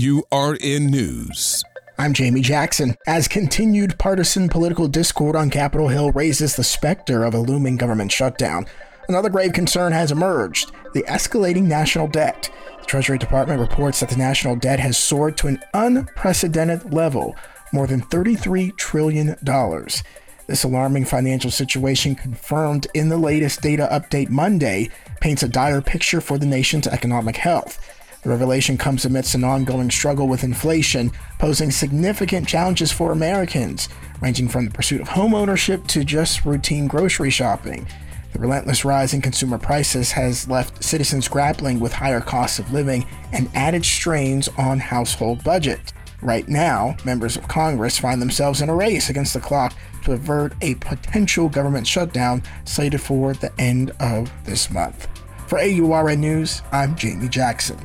AURN News. I'm Jamie Jackson. As continued partisan political discord on Capitol Hill raises the specter of a looming government shutdown, another grave concern has emerged the escalating national debt. The Treasury Department reports that the national debt has soared to an unprecedented level, more than $33 trillion. This alarming financial situation, confirmed in the latest data update Monday, paints a dire picture for the nation's economic health. The revelation comes amidst an ongoing struggle with inflation, posing significant challenges for Americans, ranging from the pursuit of homeownership to just routine grocery shopping. The relentless rise in consumer prices has left citizens grappling with higher costs of living and added strains on household budgets. Right now, members of Congress find themselves in a race against the clock to avert a potential government shutdown slated for the end of this month. For AURN News, I'm Jamie Jackson.